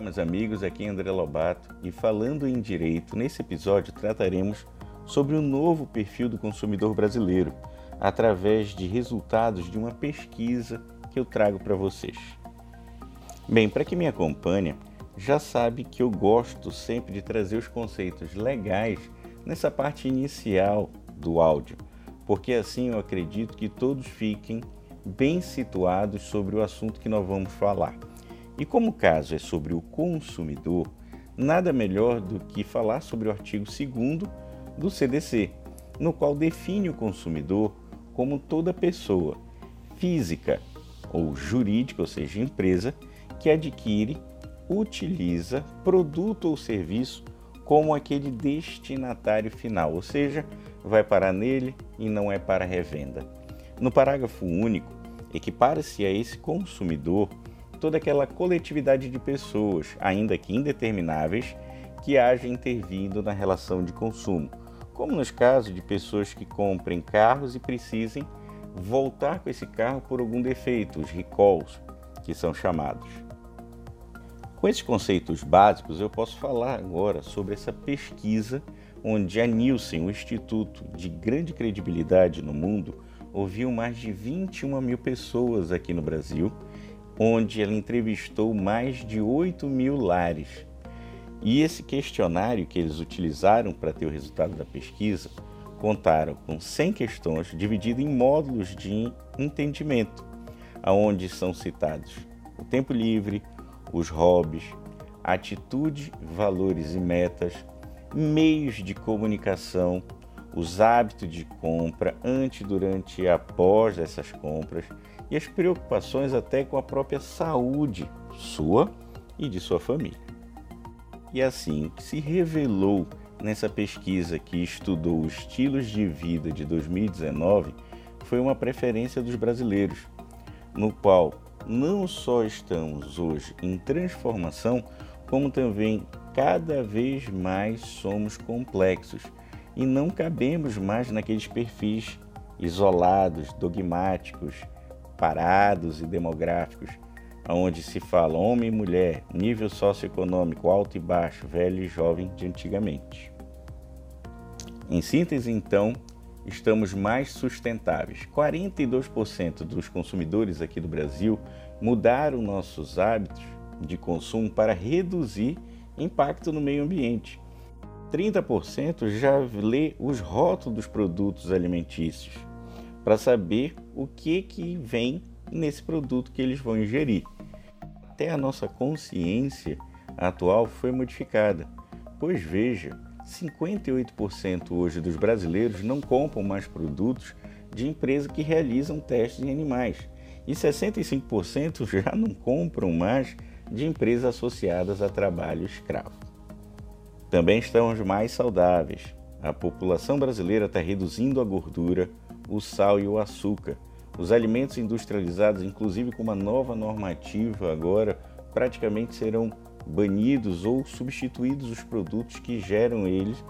meus amigos, aqui é André Lobato e falando em direito, nesse episódio trataremos sobre o novo perfil do consumidor brasileiro através de resultados de uma pesquisa que eu trago para vocês. Bem, para quem me acompanha, já sabe que eu gosto sempre de trazer os conceitos legais nessa parte inicial do áudio, porque assim eu acredito que todos fiquem bem situados sobre o assunto que nós vamos falar. E como o caso é sobre o consumidor, nada melhor do que falar sobre o artigo 2 do CDC, no qual define o consumidor como toda pessoa física ou jurídica, ou seja, empresa, que adquire, utiliza produto ou serviço como aquele destinatário final, ou seja, vai parar nele e não é para revenda. No parágrafo único, equipara-se a esse consumidor toda aquela coletividade de pessoas, ainda que indetermináveis, que haja intervindo na relação de consumo, como nos casos de pessoas que comprem carros e precisem voltar com esse carro por algum defeito, os recalls, que são chamados. Com esses conceitos básicos, eu posso falar agora sobre essa pesquisa onde a Nielsen, o instituto de grande credibilidade no mundo, ouviu mais de 21 mil pessoas aqui no Brasil onde ela entrevistou mais de 8 mil lares. E esse questionário que eles utilizaram para ter o resultado da pesquisa contaram com 100 questões divididas em módulos de entendimento, aonde são citados o tempo livre, os hobbies, atitude, valores e metas, meios de comunicação, os hábitos de compra antes, durante e após essas compras e as preocupações até com a própria saúde sua e de sua família. E assim se revelou nessa pesquisa que estudou os estilos de vida de 2019 foi uma preferência dos brasileiros, no qual não só estamos hoje em transformação, como também cada vez mais somos complexos e não cabemos mais naqueles perfis isolados, dogmáticos, parados e demográficos, onde se fala homem e mulher, nível socioeconômico alto e baixo, velho e jovem de antigamente. Em síntese, então, estamos mais sustentáveis. 42% dos consumidores aqui do Brasil mudaram nossos hábitos de consumo para reduzir impacto no meio ambiente. 30% já lê os rótulos dos produtos alimentícios para saber o que, que vem nesse produto que eles vão ingerir. Até a nossa consciência atual foi modificada, pois veja, 58% hoje dos brasileiros não compram mais produtos de empresas que realizam testes em animais e 65% já não compram mais de empresas associadas a trabalho escravo. Também estamos mais saudáveis. A população brasileira está reduzindo a gordura, o sal e o açúcar. Os alimentos industrializados, inclusive com uma nova normativa agora, praticamente serão banidos ou substituídos os produtos que geram eles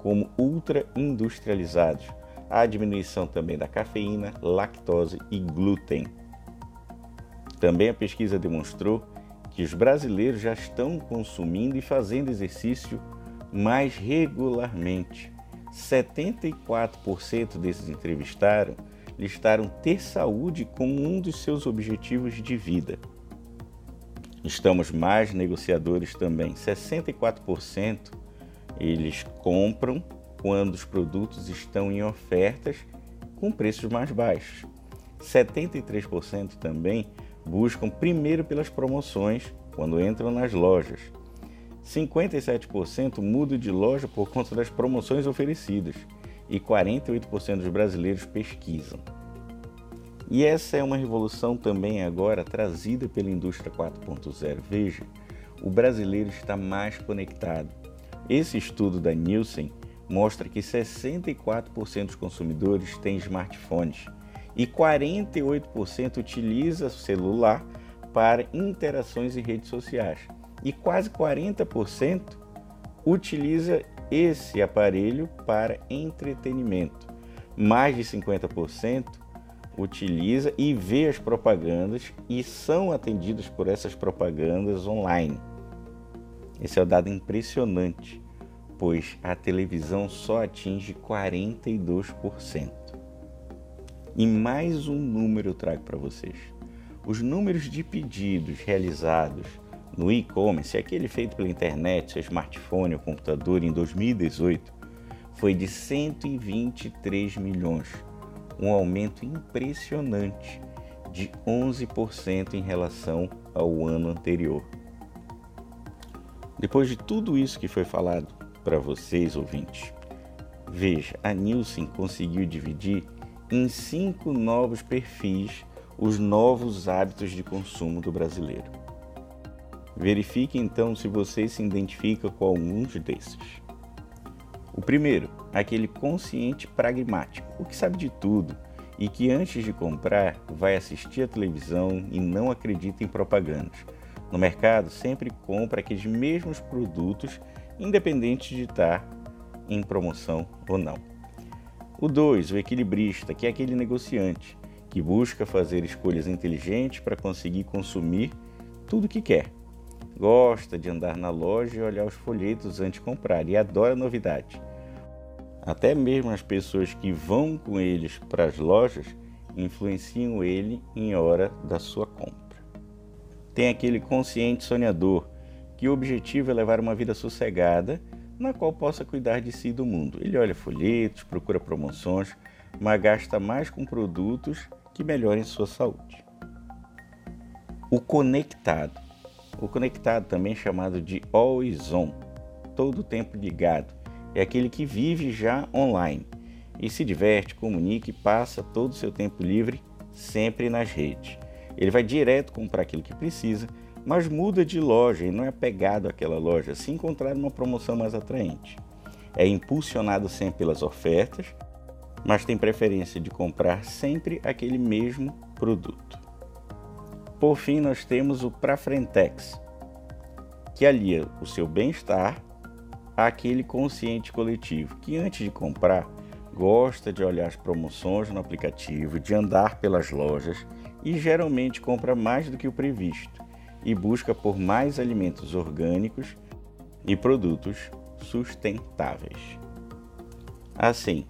como ultra industrializados. Há diminuição também da cafeína, lactose e glúten. Também a pesquisa demonstrou que os brasileiros já estão consumindo e fazendo exercício mais regularmente. 74% desses entrevistados listaram ter saúde como um dos seus objetivos de vida. Estamos mais negociadores também. 64% eles compram quando os produtos estão em ofertas com preços mais baixos. 73% também buscam primeiro pelas promoções quando entram nas lojas. 57% mudam de loja por conta das promoções oferecidas e 48% dos brasileiros pesquisam. E essa é uma revolução também agora trazida pela indústria 4.0. Veja, o brasileiro está mais conectado. Esse estudo da Nielsen mostra que 64% dos consumidores têm smartphones e 48% utiliza celular para interações em redes sociais e quase 40% utiliza esse aparelho para entretenimento. Mais de 50% utiliza e vê as propagandas e são atendidos por essas propagandas online. Esse é um dado impressionante, pois a televisão só atinge 42%. E mais um número eu trago para vocês. Os números de pedidos realizados no e-commerce, aquele feito pela internet, seu smartphone ou computador, em 2018, foi de 123 milhões, um aumento impressionante de 11% em relação ao ano anterior. Depois de tudo isso que foi falado para vocês, ouvintes, veja, a Nielsen conseguiu dividir em cinco novos perfis os novos hábitos de consumo do brasileiro. Verifique então se você se identifica com alguns desses. O primeiro, aquele consciente pragmático, o que sabe de tudo e que antes de comprar vai assistir a televisão e não acredita em propagandas. No mercado, sempre compra aqueles mesmos produtos, independente de estar em promoção ou não. O 2, o equilibrista, que é aquele negociante que busca fazer escolhas inteligentes para conseguir consumir tudo que quer Gosta de andar na loja e olhar os folhetos antes de comprar e adora novidade. Até mesmo as pessoas que vão com eles para as lojas influenciam ele em hora da sua compra. Tem aquele consciente sonhador que o objetivo é levar uma vida sossegada na qual possa cuidar de si e do mundo. Ele olha folhetos, procura promoções, mas gasta mais com produtos que melhorem sua saúde. O conectado o conectado, também chamado de always on, todo o tempo ligado, é aquele que vive já online e se diverte, comunica e passa todo o seu tempo livre sempre nas redes. Ele vai direto comprar aquilo que precisa, mas muda de loja e não é apegado àquela loja se encontrar uma promoção mais atraente. É impulsionado sempre pelas ofertas, mas tem preferência de comprar sempre aquele mesmo produto. Por fim, nós temos o Prafrentex, que alia o seu bem-estar àquele consciente coletivo que, antes de comprar, gosta de olhar as promoções no aplicativo, de andar pelas lojas e geralmente compra mais do que o previsto e busca por mais alimentos orgânicos e produtos sustentáveis. Assim,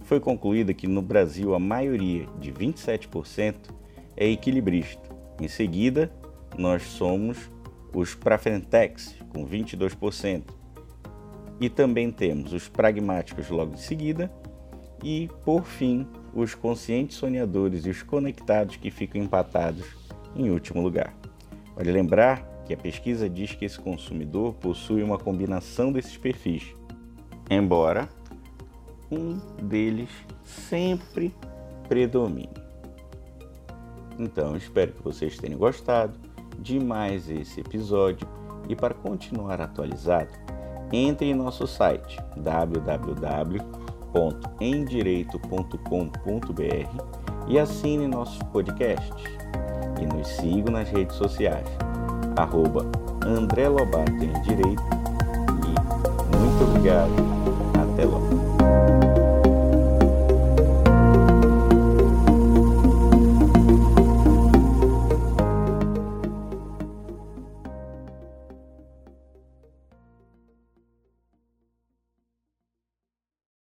foi concluído que no Brasil a maioria de 27% é equilibrista em seguida, nós somos os Prafrentex, com 22%. E também temos os pragmáticos logo em seguida. E, por fim, os conscientes sonhadores e os conectados que ficam empatados em último lugar. Vale lembrar que a pesquisa diz que esse consumidor possui uma combinação desses perfis, embora um deles sempre predomine. Então, espero que vocês tenham gostado de mais esse episódio. E para continuar atualizado, entre em nosso site www.endireito.com.br e assine nossos podcasts. E nos sigam nas redes sociais arroba André Lobato em Direito e muito obrigado, até logo.